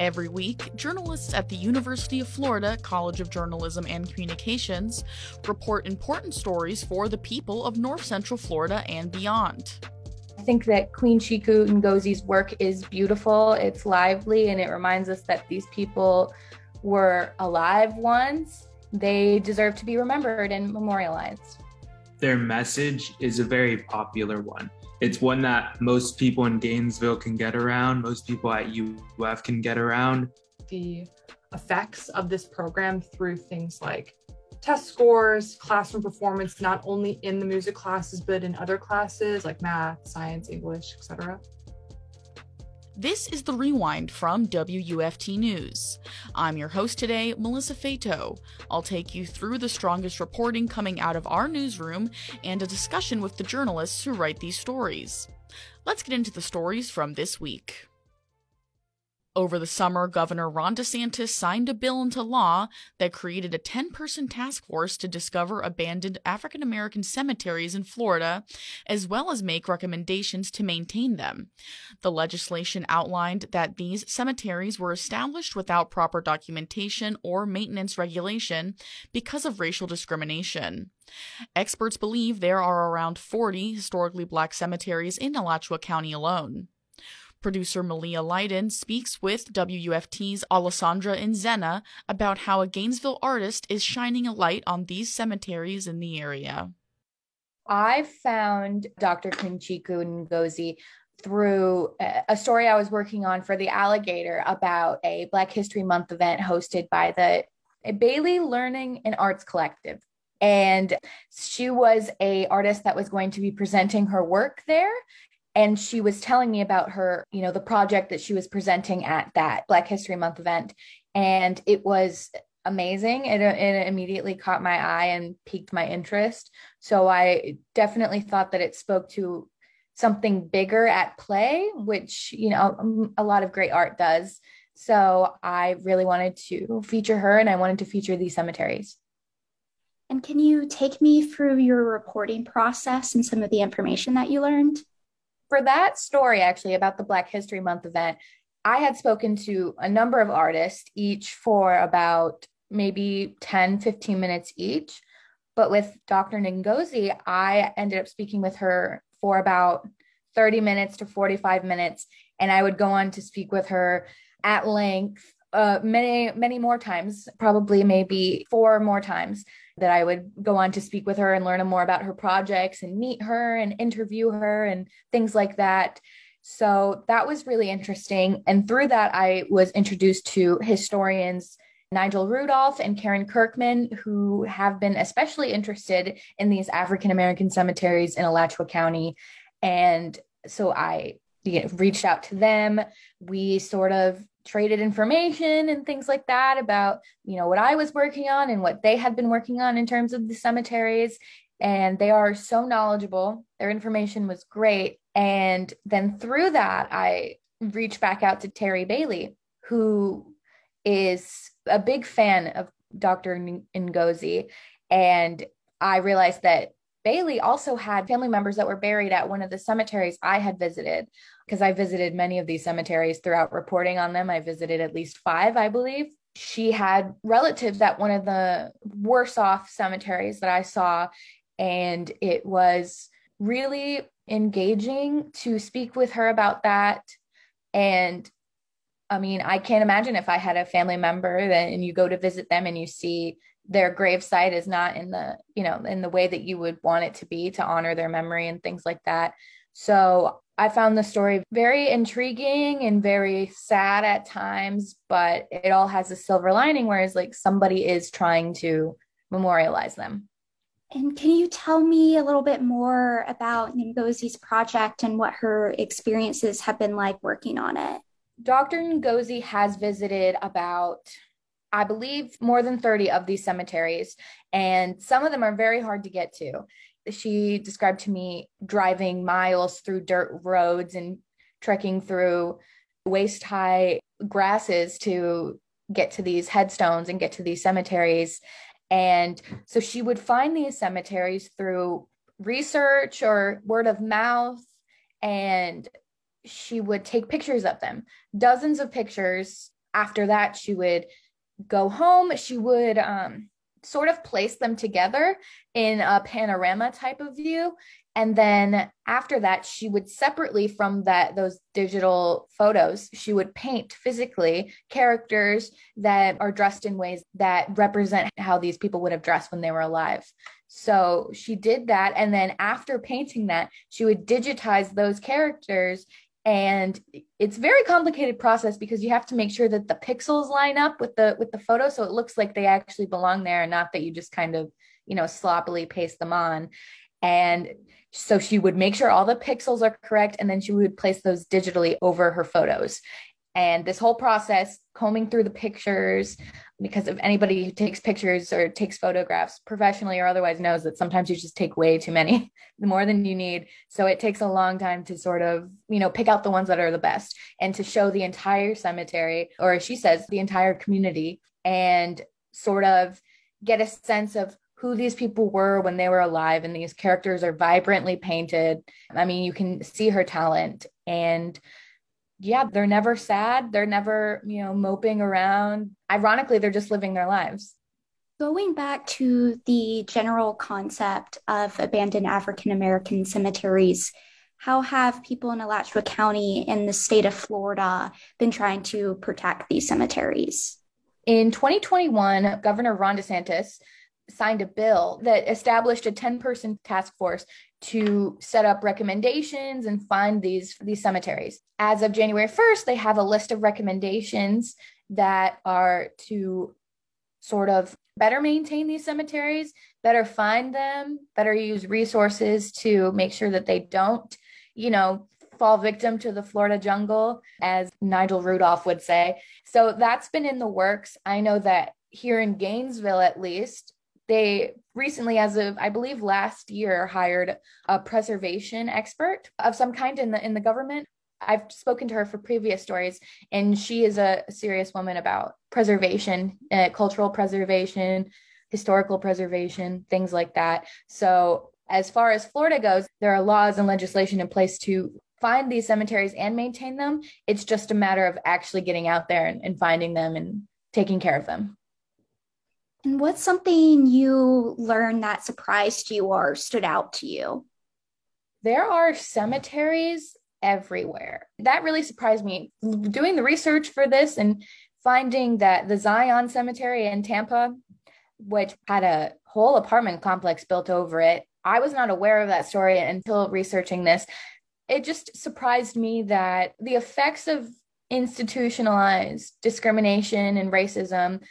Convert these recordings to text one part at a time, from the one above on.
Every week, journalists at the University of Florida College of Journalism and Communications report important stories for the people of North Central Florida and beyond. I think that Queen Chiku Ngozi's work is beautiful, it's lively, and it reminds us that these people were alive once. They deserve to be remembered and memorialized. Their message is a very popular one it's one that most people in Gainesville can get around, most people at UF can get around. The effects of this program through things like test scores, classroom performance, not only in the music classes, but in other classes like math, science, English, etc. This is the Rewind from WUFT News. I'm your host today, Melissa Fato. I'll take you through the strongest reporting coming out of our newsroom and a discussion with the journalists who write these stories. Let's get into the stories from this week. Over the summer, Governor Ron DeSantis signed a bill into law that created a 10 person task force to discover abandoned African American cemeteries in Florida, as well as make recommendations to maintain them. The legislation outlined that these cemeteries were established without proper documentation or maintenance regulation because of racial discrimination. Experts believe there are around 40 historically black cemeteries in Alachua County alone. Producer Malia Leiden speaks with WUFT's Alessandra Inzena about how a Gainesville artist is shining a light on these cemeteries in the area. I found Dr. Queen Chiku Ngozi through a story I was working on for the Alligator about a Black History Month event hosted by the Bailey Learning and Arts Collective. And she was a artist that was going to be presenting her work there and she was telling me about her you know the project that she was presenting at that black history month event. And it was amazing. It, it immediately caught my eye and piqued my interest. So i definitely thought that it spoke to something bigger at play which you know um, a lot of great art does. So i really wanted to feature her and i wanted to feature these cemeteries. And can you take me through your reporting process and some of the information that you learned for that story, actually, about the Black History Month event, I had spoken to a number of artists, each for about maybe 10, 15 minutes each. But with Dr. Ngozi, I ended up speaking with her for about 30 minutes to 45 minutes. And I would go on to speak with her at length uh, many, many more times, probably maybe four more times that I would go on to speak with her and learn more about her projects and meet her and interview her and things like that. So that was really interesting. And through that, I was introduced to historians Nigel Rudolph and Karen Kirkman, who have been especially interested in these African American cemeteries in Alachua County. And so I reached out to them. We sort of traded information and things like that about you know what I was working on and what they had been working on in terms of the cemeteries. And they are so knowledgeable. Their information was great. And then through that I reached back out to Terry Bailey who is a big fan of Dr. Ngozi. And I realized that Bailey also had family members that were buried at one of the cemeteries I had visited because I visited many of these cemeteries throughout reporting on them. I visited at least five, I believe. She had relatives at one of the worse off cemeteries that I saw, and it was really engaging to speak with her about that. And I mean, I can't imagine if I had a family member and you go to visit them and you see their gravesite is not in the you know in the way that you would want it to be to honor their memory and things like that so i found the story very intriguing and very sad at times but it all has a silver lining whereas like somebody is trying to memorialize them and can you tell me a little bit more about Ngozi's project and what her experiences have been like working on it? Dr. Ngozi has visited about I believe, more than 30 of these cemeteries, and some of them are very hard to get to. She described to me driving miles through dirt roads and trekking through waist high grasses to get to these headstones and get to these cemeteries. And so she would find these cemeteries through research or word of mouth, and she would take pictures of them, dozens of pictures after that, she would go home. She would um, sort of place them together in a panorama type of view and then after that she would separately from that those digital photos she would paint physically characters that are dressed in ways that represent how these people would have dressed when they were alive so she did that and then after painting that she would digitize those characters and it's very complicated process because you have to make sure that the pixels line up with the with the photo so it looks like they actually belong there and not that you just kind of you know sloppily paste them on and so she would make sure all the pixels are correct and then she would place those digitally over her photos. And this whole process, combing through the pictures, because if anybody who takes pictures or takes photographs professionally or otherwise knows that sometimes you just take way too many, more than you need. So it takes a long time to sort of, you know, pick out the ones that are the best and to show the entire cemetery, or as she says, the entire community, and sort of get a sense of who these people were when they were alive and these characters are vibrantly painted i mean you can see her talent and yeah they're never sad. They're never you know moping around. Ironically they're just living their lives. Going back to the general concept of abandoned african american cemeteries how have people in alachua county in the state of florida been trying to protect these cemeteries? In 2021 governor ron desantis signed a bill that established a 10 person task force to set up recommendations and find these these cemeteries. As of January 1st, they have a list of recommendations that are to sort of better maintain these cemeteries, better find them, better use resources to make sure that they don't, you know, fall victim to the Florida jungle, as Nigel Rudolph would say. So that's been in the works. I know that here in Gainesville, at least, they recently as of i believe last year hired a preservation expert of some kind in the in the government. I've spoken to her for previous stories and she is a serious woman about preservation uh, cultural preservation historical preservation things like that. So as far as florida goes there are laws and legislation in place to find these cemeteries and maintain them. It's just a matter of actually getting out there and, and finding them and taking care of them and what's something you learned that surprised you or stood out to you? There are cemeteries everywhere. That really surprised me. Doing the research for this and finding that the Zion Cemetery in Tampa, which had a whole apartment complex built over it, I was not aware of that story until researching this. It just surprised me that the effects of institutionalized discrimination and racism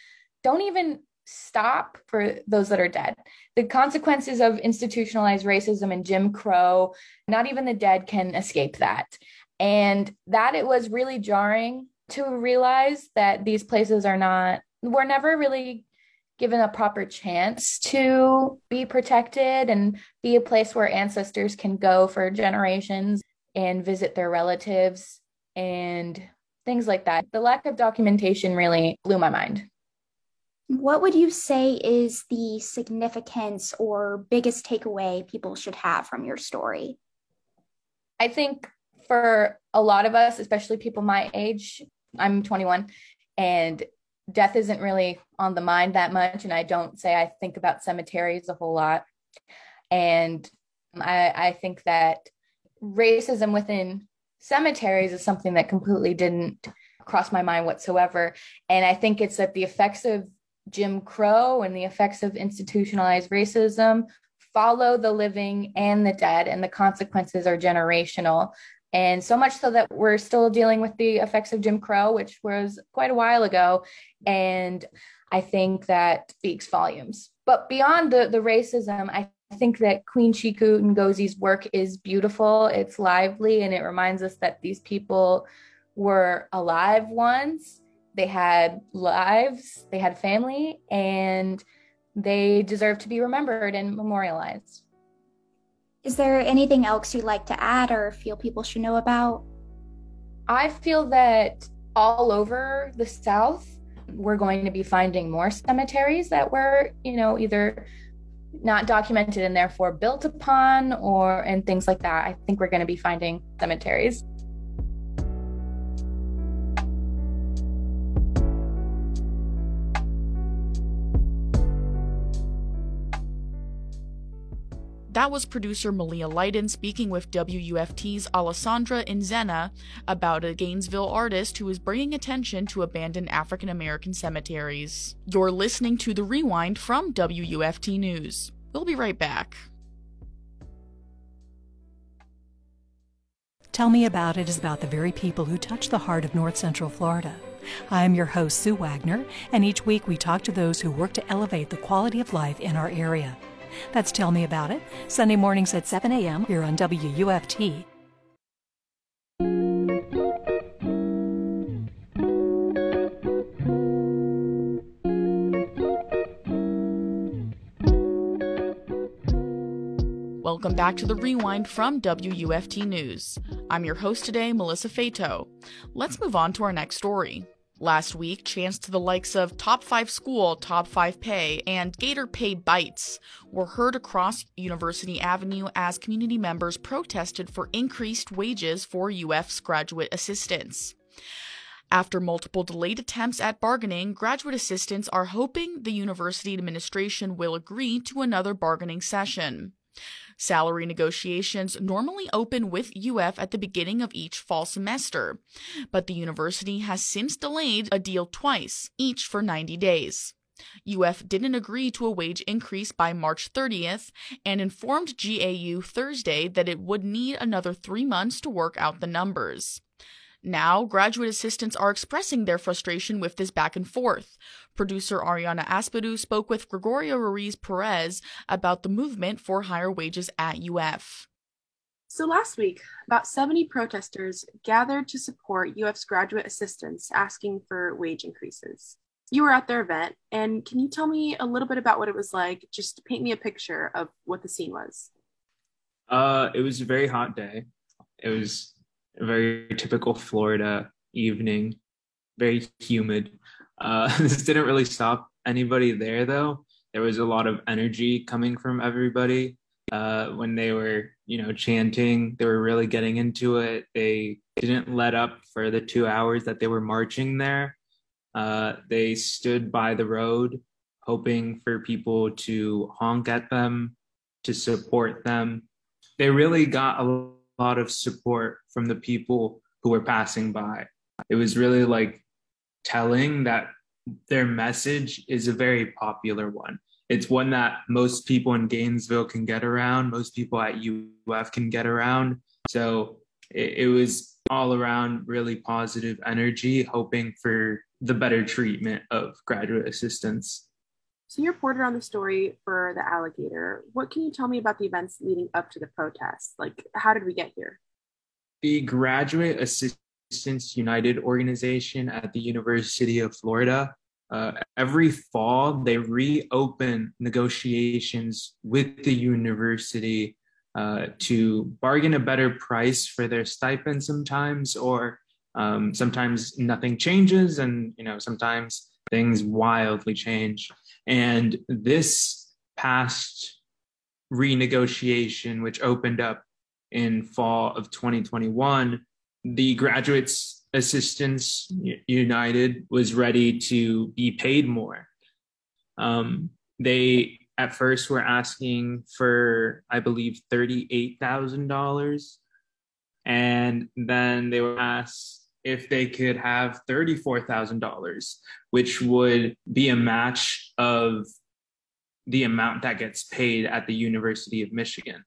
don't even stop for those that are dead. The consequences of institutionalized racism and Jim Crow, not even the dead can escape that. And that it was really jarring to realize that these places are not, were never really given a proper chance to be protected and be a place where ancestors can go for generations and visit their relatives and things like that. The lack of documentation really blew my mind. What would you say is the significance or biggest takeaway people should have from your story? I think for a lot of us, especially people my age, I'm 21, and death isn't really on the mind that much. And I don't say I think about cemeteries a whole lot. And I, I think that racism within cemeteries is something that completely didn't cross my mind whatsoever. And I think it's that the effects of Jim Crow and the effects of institutionalized racism follow the living and the dead, and the consequences are generational. And so much so that we're still dealing with the effects of Jim Crow, which was quite a while ago. And I think that speaks volumes. But beyond the, the racism, I think that Queen Chiku Ngozi's work is beautiful, it's lively, and it reminds us that these people were alive once they had lives, they had family, and they deserve to be remembered and memorialized. Is there anything else you'd like to add or feel people should know about? I feel that all over the South, we're going to be finding more cemeteries that were, you know, either not documented and therefore built upon or and things like that. I think we're going to be finding cemeteries. That was producer Malia Leiden speaking with WUFT's Alessandra Inzena about a Gainesville artist who is bringing attention to abandoned African American cemeteries. You're listening to The Rewind from WUFT News. We'll be right back. Tell Me About It is about the very people who touch the heart of North Central Florida. I'm your host, Sue Wagner, and each week we talk to those who work to elevate the quality of life in our area. That's Tell Me About It, Sunday mornings at 7 a.m. here on WUFT. Welcome back to the Rewind from WUFT News. I'm your host today, Melissa Fato. Let's move on to our next story. Last week, chants to the likes of Top 5 School, Top 5 Pay, and Gator Pay Bites were heard across University Avenue as community members protested for increased wages for UF's graduate assistants. After multiple delayed attempts at bargaining, graduate assistants are hoping the university administration will agree to another bargaining session. Salary negotiations normally open with UF at the beginning of each fall semester, but the university has since delayed a deal twice, each for 90 days. UF didn't agree to a wage increase by March 30th and informed GAU Thursday that it would need another three months to work out the numbers. Now, graduate assistants are expressing their frustration with this back and forth. Producer Ariana Aspadu spoke with Gregorio Ruiz Perez about the movement for higher wages at UF. So last week, about 70 protesters gathered to support UF's graduate assistants asking for wage increases. You were at their event, and can you tell me a little bit about what it was like? Just paint me a picture of what the scene was. Uh, it was a very hot day. It was a very typical Florida evening, very humid. Uh, this didn't really stop anybody there, though. There was a lot of energy coming from everybody uh, when they were, you know, chanting. They were really getting into it. They didn't let up for the two hours that they were marching there. Uh, they stood by the road, hoping for people to honk at them, to support them. They really got a lot of support from the people who were passing by. It was really like telling that their message is a very popular one. It's one that most people in Gainesville can get around, most people at UF can get around. So it, it was all around really positive energy, hoping for the better treatment of graduate assistants. So you reported on the story for the alligator. What can you tell me about the events leading up to the protest? Like, how did we get here? The Graduate Assistants United organization at the University of Florida. Uh, every fall, they reopen negotiations with the university uh, to bargain a better price for their stipend sometimes, or um, sometimes nothing changes, and you know sometimes things wildly change. And this past renegotiation, which opened up in fall of 2021, the graduates assistants united was ready to be paid more. Um, they at first were asking for i believe $38000 and then they were asked if they could have $34000 which would be a match of the amount that gets paid at the university of michigan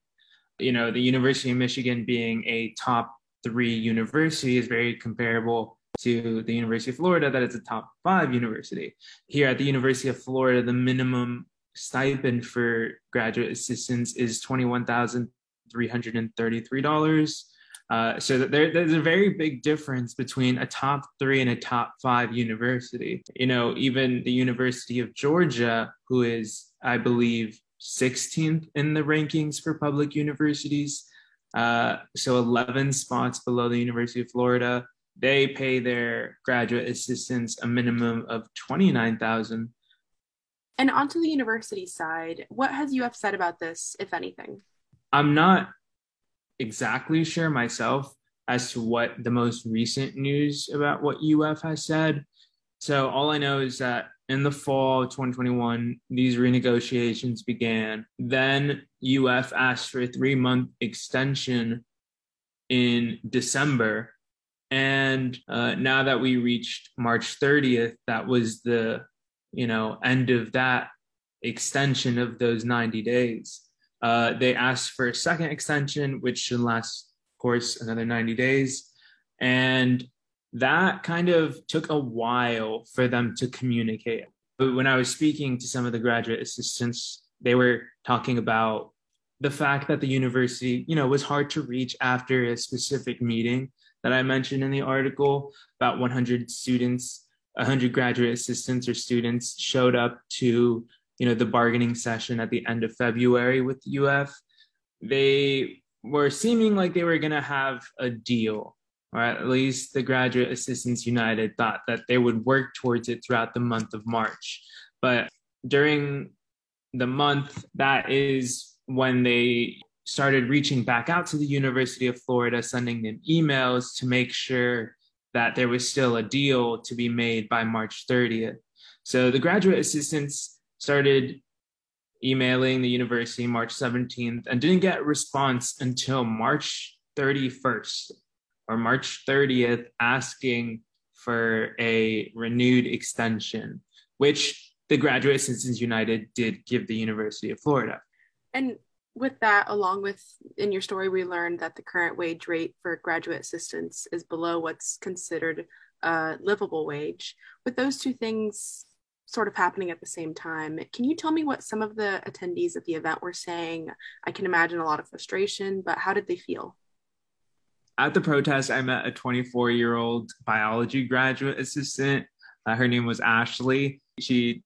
you know, the University of Michigan being a top three university is very comparable to the University of Florida, that it's a top five university. Here at the University of Florida, the minimum stipend for graduate assistants is $21,333. Uh, so that there, there's a very big difference between a top three and a top five university. You know, even the University of Georgia, who is, I believe, 16th in the rankings for public universities. Uh, so 11 spots below the University of Florida. They pay their graduate assistants a minimum of 29,000. And onto the university side, what has UF said about this, if anything? I'm not exactly sure myself as to what the most recent news about what UF has said. So all I know is that in the fall of 2021, these renegotiations began. Then UF asked for a three month extension in December. And uh, now that we reached March 30th, that was the you know end of that extension of those 90 days. Uh, they asked for a second extension, which should last, of course, another 90 days. And that kind of took a while for them to communicate. But when I was speaking to some of the graduate assistants, they were talking about the fact that the university, you know, was hard to reach after a specific meeting that I mentioned in the article. About 100 students, 100 graduate assistants or students showed up to, you know, the bargaining session at the end of February with UF. They were seeming like they were going to have a deal or at least the Graduate Assistants United thought that they would work towards it throughout the month of March. But during the month, that is when they started reaching back out to the University of Florida, sending them emails to make sure that there was still a deal to be made by March 30th. So the graduate assistants started emailing the university March 17th and didn't get a response until March 31st or March 30th asking for a renewed extension, which the Graduate Assistants United did give the University of Florida. And with that, along with in your story, we learned that the current wage rate for graduate assistants is below what's considered a livable wage. With those two things sort of happening at the same time, can you tell me what some of the attendees at the event were saying? I can imagine a lot of frustration, but how did they feel? at the protest, I met a 24 year old biology graduate assistant. Uh, her name was Ashley. She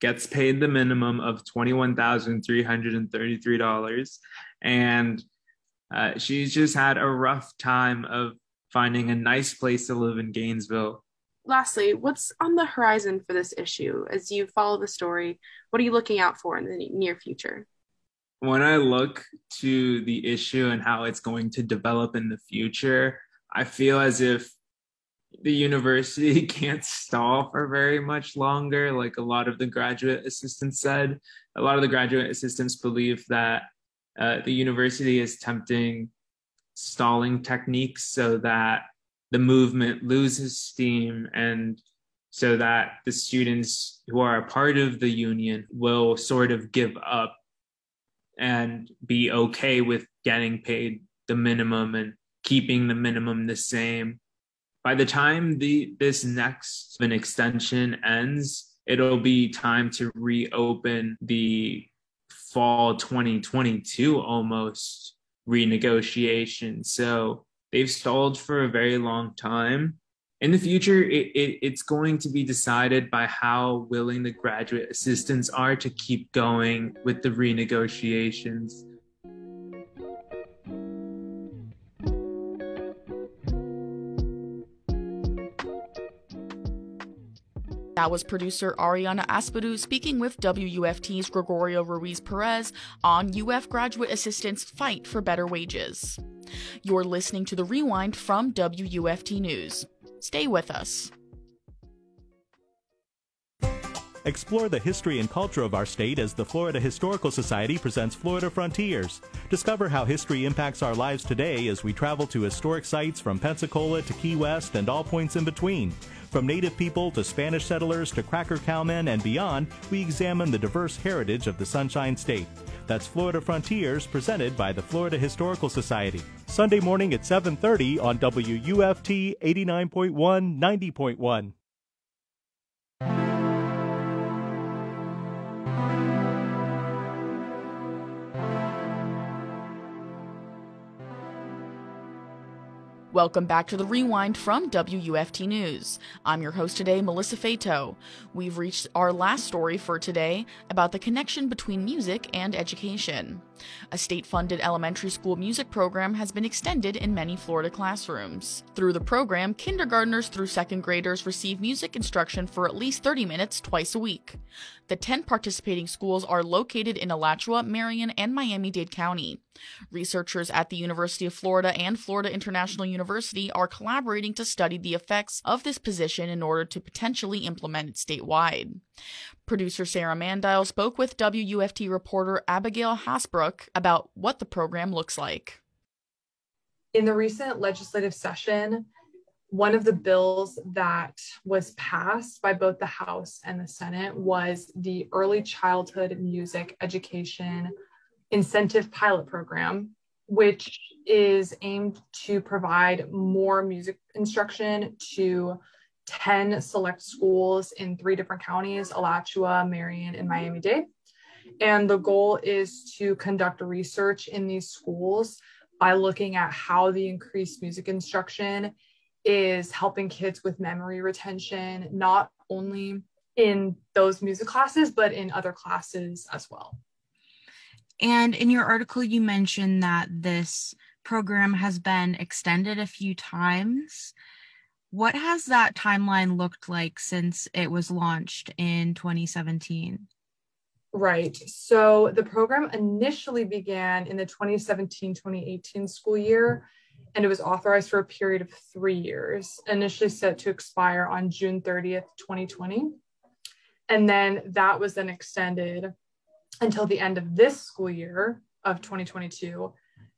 gets paid the minimum of $21,333. And uh, she's just had a rough time of finding a nice place to live in Gainesville. Lastly, what's on the horizon for this issue? As you follow the story, what are you looking out for in the near future? when I look to the issue and how it's going to develop in the future, I feel as if the university can't stall for very much longer. Like a lot of the graduate assistants said, a lot of the graduate assistants believe that uh, the university is tempting stalling techniques so that the movement loses steam and so that the students who are a part of the union will sort of give up and be okay with getting paid the minimum and keeping the minimum the same. By the time the this next an extension ends, it'll be time to reopen the fall 2022 almost renegotiation. So they've stalled for a very long time in the future, it, it, it's going to be decided by how willing the graduate assistants are to keep going with the renegotiations. That was producer Ariana Aspadu speaking with WUFT's Gregorio Ruiz Perez on UF graduate assistants' fight for better wages. You're listening to the Rewind from WUFT News. Stay with us. Explore the history and culture of our state as the Florida Historical Society presents Florida Frontiers. Discover how history impacts our lives today as we travel to historic sites from Pensacola to Key West and all points in between. From native people to Spanish settlers to cracker cowmen and beyond, we examine the diverse heritage of the Sunshine State. That's Florida Frontiers presented by the Florida Historical Society. Sunday morning at 7:30 on WUFT 89.1 90.1. Welcome back to the Rewind from WUFT News. I'm your host today, Melissa Fato. We've reached our last story for today about the connection between music and education. A state funded elementary school music program has been extended in many Florida classrooms. Through the program, kindergartners through second graders receive music instruction for at least 30 minutes twice a week. The 10 participating schools are located in Alachua, Marion, and Miami Dade County. Researchers at the University of Florida and Florida International University are collaborating to study the effects of this position in order to potentially implement it statewide. Producer Sarah Mandile spoke with WUFT reporter Abigail Hasbrook about what the program looks like. In the recent legislative session, one of the bills that was passed by both the House and the Senate was the Early Childhood Music Education Incentive Pilot Program, which is aimed to provide more music instruction to 10 select schools in three different counties Alachua, Marion, and Miami Dade. And the goal is to conduct research in these schools by looking at how the increased music instruction is helping kids with memory retention, not only in those music classes, but in other classes as well. And in your article, you mentioned that this program has been extended a few times. What has that timeline looked like since it was launched in 2017? Right. So the program initially began in the 2017 2018 school year and it was authorized for a period of three years, initially set to expire on June 30th, 2020. And then that was then extended until the end of this school year of 2022.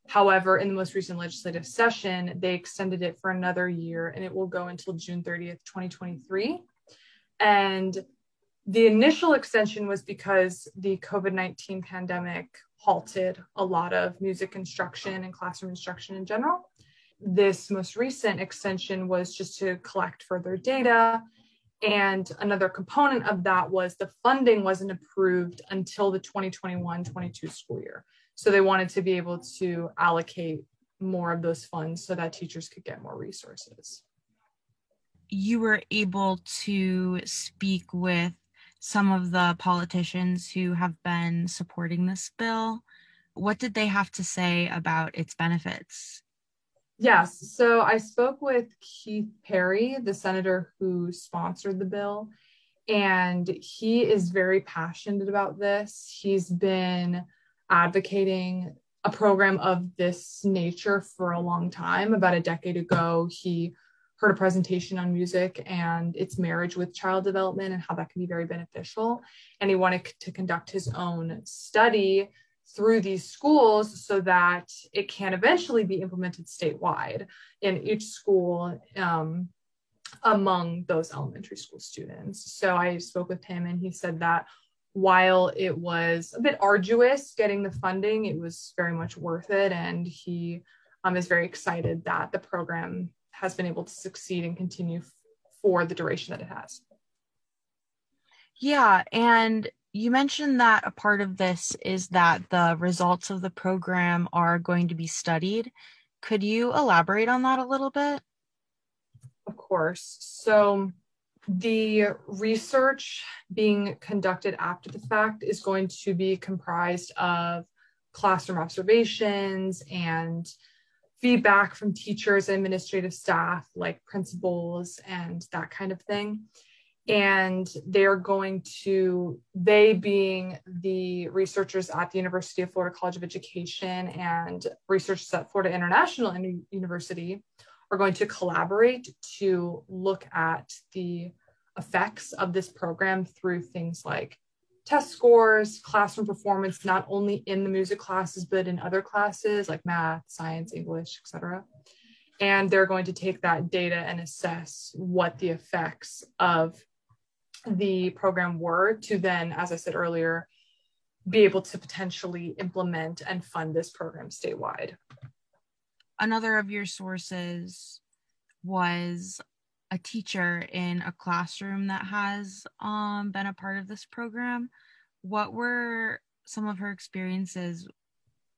However, in the most recent legislative session, they extended it for another year and it will go until June 30th, 2023. And the initial extension was because the COVID 19 pandemic halted a lot of music instruction and classroom instruction in general this most recent extension was just to collect further data. And another component of that was the funding wasn't approved until the 2021 22 school year. So they wanted to be able to allocate more of those funds so that teachers could get more resources. You were able to speak with some of the politicians who have been supporting this bill. What did they have to say about its benefits? Yes. So I spoke with Keith Perry, the senator who sponsored the bill, and he is very passionate about this. He's been advocating a program of this nature for a long time. About a decade ago, he heard a presentation on music and its marriage with child development and how that can be very beneficial. And he wanted to conduct his own study through these schools so that it can eventually be implemented statewide in each school um, among those elementary school students. So I spoke with him and he said that while it was a bit arduous getting the funding, it was very much worth it. And he um, is very excited that the program has been able to succeed and continue f- for the duration that it has. Yeah. And you mentioned that a part of this is that the results of the program are going to be studied. Could you elaborate on that a little bit? Of course. So, the research being conducted after the fact is going to be comprised of classroom observations and feedback from teachers and administrative staff, like principals and that kind of thing and they're going to they being the researchers at the university of florida college of education and researchers at florida international university are going to collaborate to look at the effects of this program through things like test scores classroom performance not only in the music classes but in other classes like math science english etc and they're going to take that data and assess what the effects of the program were to then, as I said earlier, be able to potentially implement and fund this program statewide. Another of your sources was a teacher in a classroom that has um, been a part of this program. What were some of her experiences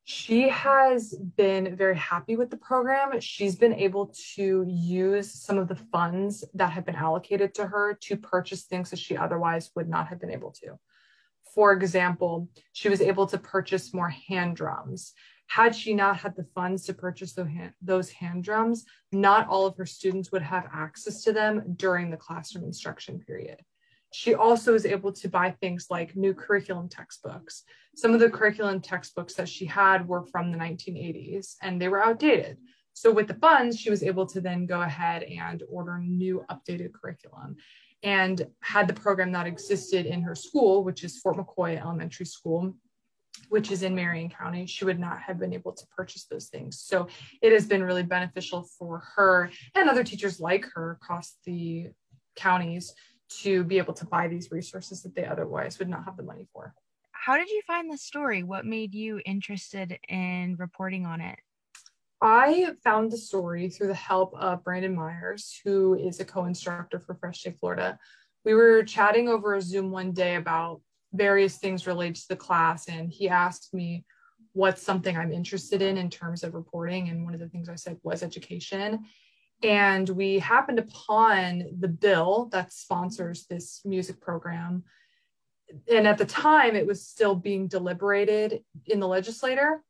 she has been very happy with the program. She's been able to use some of the funds that have been allocated to her to purchase things that she otherwise would not have been able to. For example, she was able to purchase more hand drums. Had she not had the funds to purchase those hand drums, not all of her students would have access to them during the classroom instruction period. She also is able to buy things like new curriculum textbooks. Some of the curriculum textbooks that she had were from the 1980s and they were outdated. So, with the funds, she was able to then go ahead and order new updated curriculum and had the program that existed in her school, which is Fort McCoy Elementary School, which is in Marion County, she would not have been able to purchase those things. So it has been really beneficial for her and other teachers like her across the counties to be able to buy these resources that they otherwise would not have the money for. How did you find the story? What made you interested in reporting on it? I found the story through the help of Brandon Myers, who is a co instructor for Fresh Take Florida. We were chatting over a Zoom one day about various things related to the class, and he asked me what's something I'm interested in in terms of reporting. And one of the things I said was education. And we happened upon the bill that sponsors this music program. And at the time, it was still being deliberated in the legislature.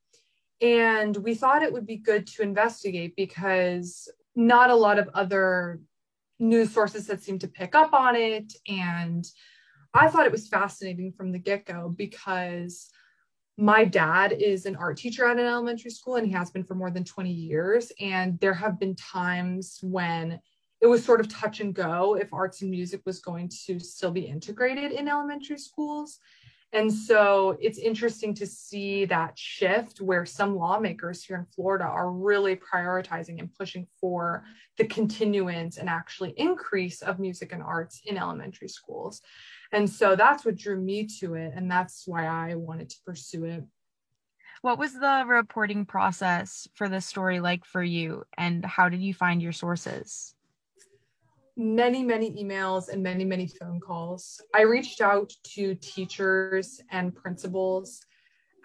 And we thought it would be good to investigate because not a lot of other news sources had seemed to pick up on it. And I thought it was fascinating from the get go because my dad is an art teacher at an elementary school and he has been for more than 20 years. And there have been times when it was sort of touch and go if arts and music was going to still be integrated in elementary schools. And so it's interesting to see that shift where some lawmakers here in Florida are really prioritizing and pushing for the continuance and actually increase of music and arts in elementary schools. And so that's what drew me to it. And that's why I wanted to pursue it. What was the reporting process for this story like for you? And how did you find your sources? many, many emails and many, many phone calls. I reached out to teachers and principals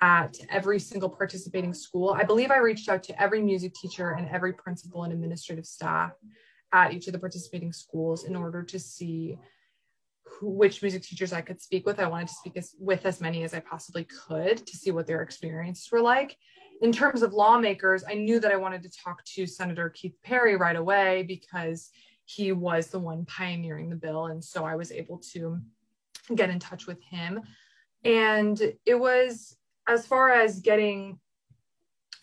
at every single participating school. I believe I reached out to every music teacher and every principal and administrative staff at each of the participating schools in order to see which music teachers I could speak with. I wanted to speak as, with as many as I possibly could to see what their experiences were like. In terms of lawmakers, I knew that I wanted to talk to Senator Keith Perry right away because he was the one pioneering the bill. And so I was able to get in touch with him. And it was, as far as getting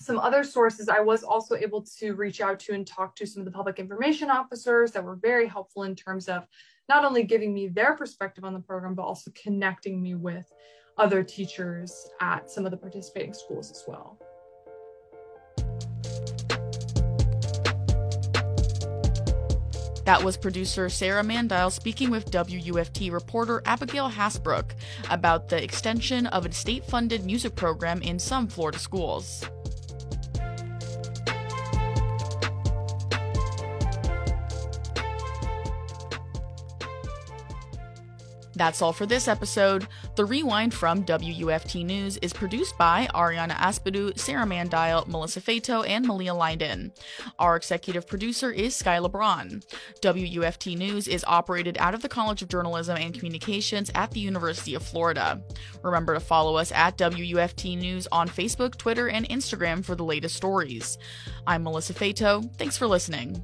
some other sources, I was also able to reach out to and talk to some of the public information officers that were very helpful in terms of not only giving me their perspective on the program, but also connecting me with other teachers at some of the participating schools as well. That was producer Sarah Mandile speaking with WUFT reporter Abigail Hasbrook about the extension of a state funded music program in some Florida schools. That's all for this episode. The Rewind from WUFT News is produced by Ariana Aspadu, Sarah Mandile, Melissa Fato, and Malia Lynden. Our executive producer is Sky LeBron. WUFT News is operated out of the College of Journalism and Communications at the University of Florida. Remember to follow us at WUFT News on Facebook, Twitter, and Instagram for the latest stories. I'm Melissa Fato. Thanks for listening.